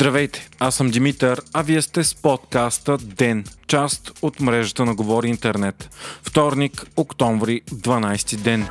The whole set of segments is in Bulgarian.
Здравейте, аз съм Димитър, а вие сте с подкаста ДЕН, част от мрежата на Говори Интернет. Вторник, октомври, 12 ден.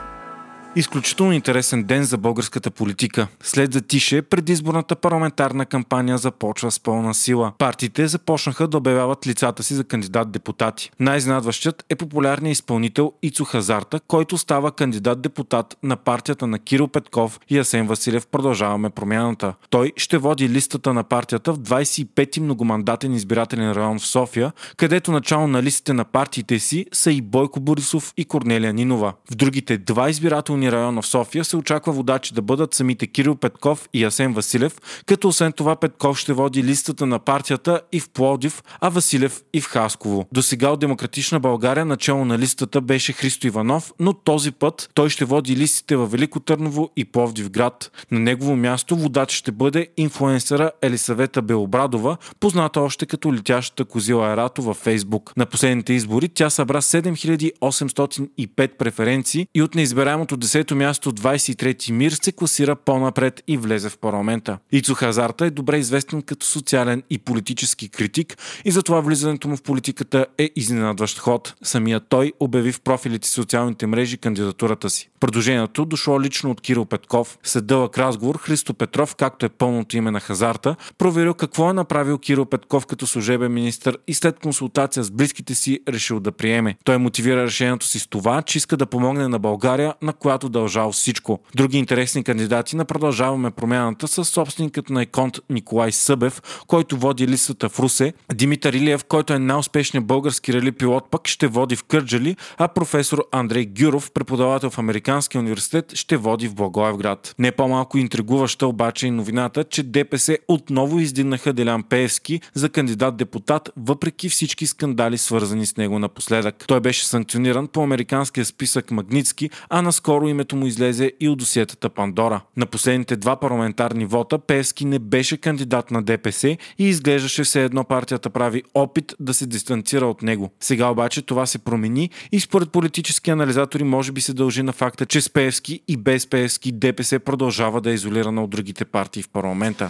Изключително интересен ден за българската политика. След затише, предизборната парламентарна кампания започва с пълна сила. Партиите започнаха да обявяват лицата си за кандидат-депутати. Най-изнадващият е популярният изпълнител Ицо Хазарта, който става кандидат-депутат на партията на Кирил Петков и Асен Василев Продължаваме промяната. Той ще води листата на партията в 25-ти многомандатен избирателен район в София, където начало на листите на партиите си са и Бойко Борисов и Корнелия Нинова. В другите два избирателни избирателни района в София се очаква водачи да бъдат самите Кирил Петков и Асен Василев, като освен това Петков ще води листата на партията и в Плодив, а Василев и в Хасково. До сега от Демократична България начало на листата беше Христо Иванов, но този път той ще води листите във Велико Търново и Пловдив град. На негово място водач ще бъде инфлуенсъра Елисавета Белобрадова, позната още като летящата козила Ерато във Фейсбук. На последните избори тя събра 7805 преференции и от неизбираемото 10-то място 23-ти мир се класира по-напред и влезе в парламента. Ицо Хазарта е добре известен като социален и политически критик и затова влизането му в политиката е изненадващ ход. Самия той обяви в профилите си социалните мрежи кандидатурата си. Предложението дошло лично от Кирил Петков. След дълъг разговор Христо Петров, както е пълното име на Хазарта, проверил какво е направил Кирил Петков като служебен министр и след консултация с близките си решил да приеме. Той мотивира решението си с това, че иска да помогне на България, на която която дължал всичко. Други интересни кандидати на продължаваме промяната с собственикът на Еконт Николай Събев, който води листата в Русе, Димитър Илиев, който е най-успешният български рели пилот, пък ще води в Кърджали, а професор Андрей Гюров, преподавател в Американския университет, ще води в Благоевград. Не по-малко интригуваща обаче и новината, че ДПС отново издигнаха Делян Пеевски за кандидат-депутат, въпреки всички скандали свързани с него напоследък. Той беше санкциониран по американския списък Магницки, а наскоро името му излезе и от досиетата Пандора. На последните два парламентарни вота Пески не беше кандидат на ДПС и изглеждаше все едно партията прави опит да се дистанцира от него. Сега обаче това се промени и според политически анализатори може би се дължи на факта, че с Пеевски и без Пеевски ДПС продължава да е изолирана от другите партии в парламента.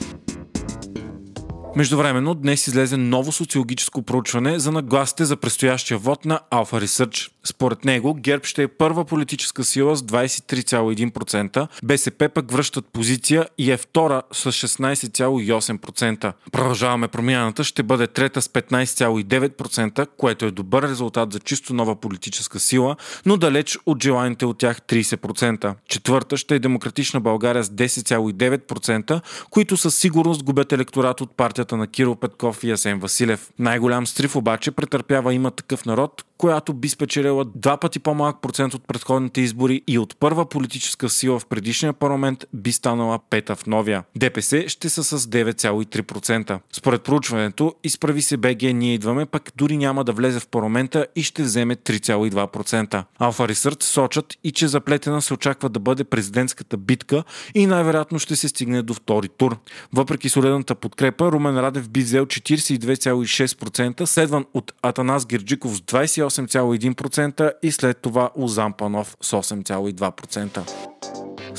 Междувременно днес излезе ново социологическо проучване за нагласите за предстоящия вод на Alpha Research. Според него ГЕРБ ще е първа политическа сила с 23,1%, БСП пък връщат позиция и е втора с 16,8%. Продължаваме промяната, ще бъде трета с 15,9%, което е добър резултат за чисто нова политическа сила, но далеч от желаните от тях 30%. Четвърта ще е Демократична България с 10,9%, които със сигурност губят електорат от партията партията на Кирил Петков и Асен Василев. Най-голям стрив обаче претърпява има такъв народ, която би спечелила два пъти по-малък процент от предходните избори и от първа политическа сила в предишния парламент би станала пета в новия. ДПС ще са с 9,3%. Според проучването, изправи се БГ, ние идваме, пък дори няма да влезе в парламента и ще вземе 3,2%. Алфа Ресърт сочат и че заплетена се очаква да бъде президентската битка и най-вероятно ще се стигне до втори тур. Въпреки солидната подкрепа, Румен Радев би взел 42,6%, следван от Атанас Герджиков с 28 8,1% и след това Озан Панов с 8,2%.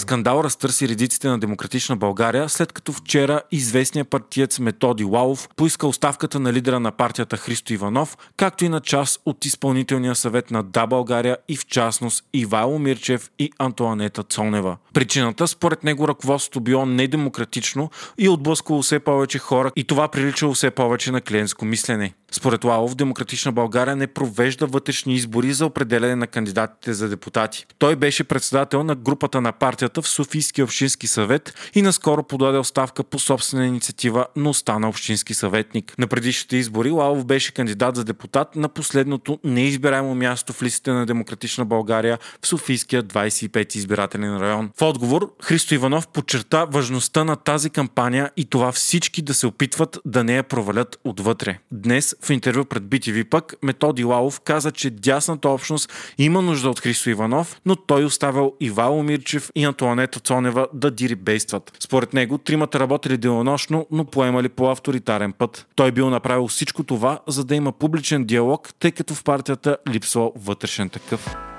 Скандал разтърси редиците на Демократична България, след като вчера известният партиец Методи Лалов поиска оставката на лидера на партията Христо Иванов, както и на част от изпълнителния съвет на Да България и в частност Ивайло Мирчев и Антуанета Цонева. Причината според него ръководството било недемократично и отблъскало все повече хора и това приличало все повече на клиентско мислене. Според Лалов, Демократична България не провежда вътрешни избори за определене на кандидатите за депутати. Той беше председател на групата на партията в Софийския общински съвет и наскоро подаде оставка по собствена инициатива, но стана общински съветник. На предишните избори Лалов беше кандидат за депутат на последното неизбираемо място в листите на Демократична България в Софийския 25 избирателен район. В отговор Христо Иванов подчерта важността на тази кампания и това всички да се опитват да не я провалят отвътре. Днес в интервю пред BTV пък Методи Лалов каза, че дясната общност има нужда от Христо Иванов, но той оставил Ивало Мирчев и Антуанета Цонева да дирибействат. Според него, тримата работили денонощно, но поемали по авторитарен път. Той бил направил всичко това, за да има публичен диалог, тъй като в партията липсвал вътрешен такъв.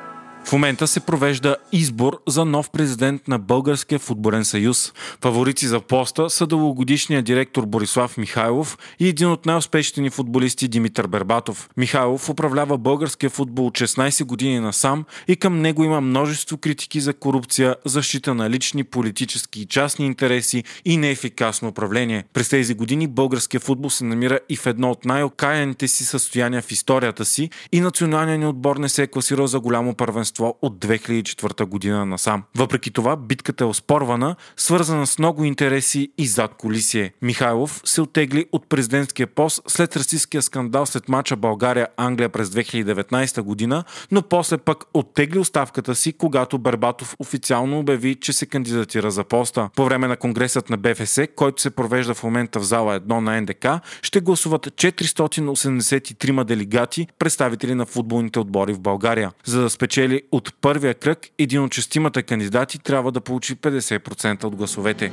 В момента се провежда избор за нов президент на Българския футболен съюз. Фаворици за поста са дългогодишният директор Борислав Михайлов и един от най-успешните ни футболисти Димитър Бербатов. Михайлов управлява българския футбол от 16 години насам и към него има множество критики за корупция, защита на лични, политически и частни интереси и неефикасно управление. През тези години българския футбол се намира и в едно от най-окаяните си състояния в историята си и националният ни отбор не се е класирал за голямо първенство от 2004 година насам. Въпреки това, битката е оспорвана, свързана с много интереси и зад колисие. Михайлов се отегли от президентския пост след расистския скандал след мача България-Англия през 2019 година, но после пък оттегли оставката си, когато Бербатов официално обяви, че се кандидатира за поста. По време на конгресът на БФС, който се провежда в момента в зала 1 на НДК, ще гласуват 483 делегати, представители на футболните отбори в България. За да спечели от първия кръг, един от шестимата кандидати трябва да получи 50% от гласовете.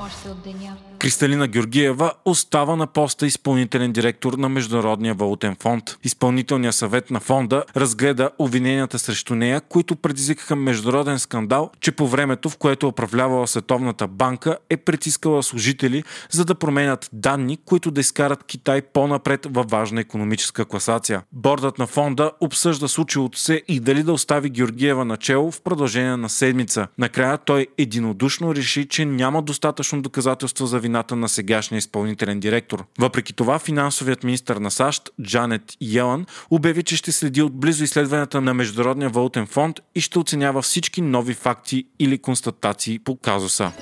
Още от деня. Кристалина Георгиева остава на поста изпълнителен директор на Международния валутен фонд. Изпълнителният съвет на фонда разгледа обвиненията срещу нея, които предизвикаха международен скандал, че по времето, в което управлявала Световната банка, е притискала служители, за да променят данни, които да изкарат Китай по-напред във важна економическа класация. Бордът на фонда обсъжда случилото се и дали да остави Георгиева начело в продължение на седмица. Накрая той единодушно реши, че няма достатъчно доказателства за вина вината на сегашния изпълнителен директор. Въпреки това, финансовият министр на САЩ, Джанет Йелън, обяви, че ще следи отблизо изследванията на Международния валутен фонд и ще оценява всички нови факти или констатации по казуса.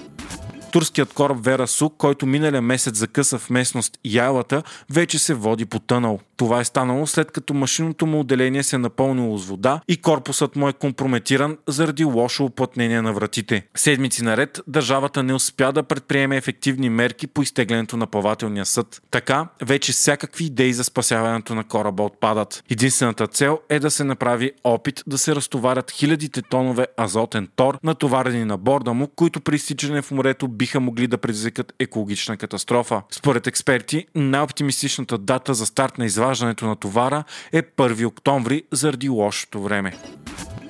Турският кораб Вера Сук, който миналия месец закъса в местност Ялата, вече се води по тънал. Това е станало след като машинното му отделение се е напълнило с вода и корпусът му е компрометиран заради лошо оплътнение на вратите. Седмици наред държавата не успя да предприеме ефективни мерки по изтеглянето на плавателния съд. Така, вече всякакви идеи за спасяването на кораба отпадат. Единствената цел е да се направи опит да се разтоварят хилядите тонове азотен тор, натоварени на борда му, които при изтичане в морето биха могли да предизвикат екологична катастрофа. Според експерти, най-оптимистичната дата за старт на изваждането на товара е 1 октомври заради лошото време.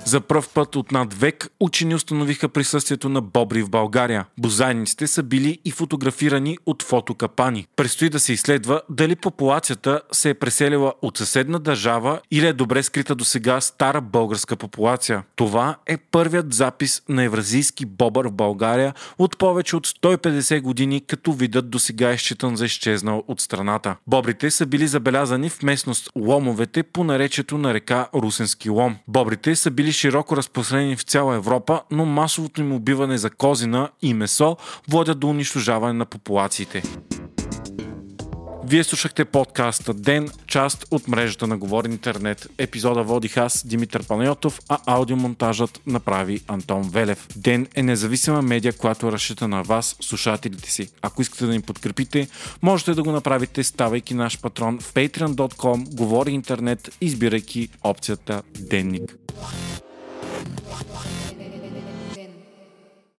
За пръв път от над век учени установиха присъствието на бобри в България. Бозайниците са били и фотографирани от фотокапани. Престои да се изследва дали популацията се е преселила от съседна държава или е добре скрита до сега стара българска популация. Това е първият запис на евразийски бобър в България от повече от 150 години, като видът до сега е считан за изчезнал от страната. Бобрите са били забелязани в местност Ломовете по наречето на река Русенски лом. Бобрите са били широко разпространени в цяла Европа, но масовото им убиване за козина и месо водят до унищожаване на популациите. Вие слушахте подкаста Ден, част от мрежата на Говори Интернет. Епизода водих аз, Димитър Панайотов, а аудиомонтажът направи Антон Велев. Ден е независима медия, която разчита на вас, слушателите си. Ако искате да ни подкрепите, можете да го направите, ставайки наш патрон в patreon.com, Говори Интернет, избирайки опцията Денник. What?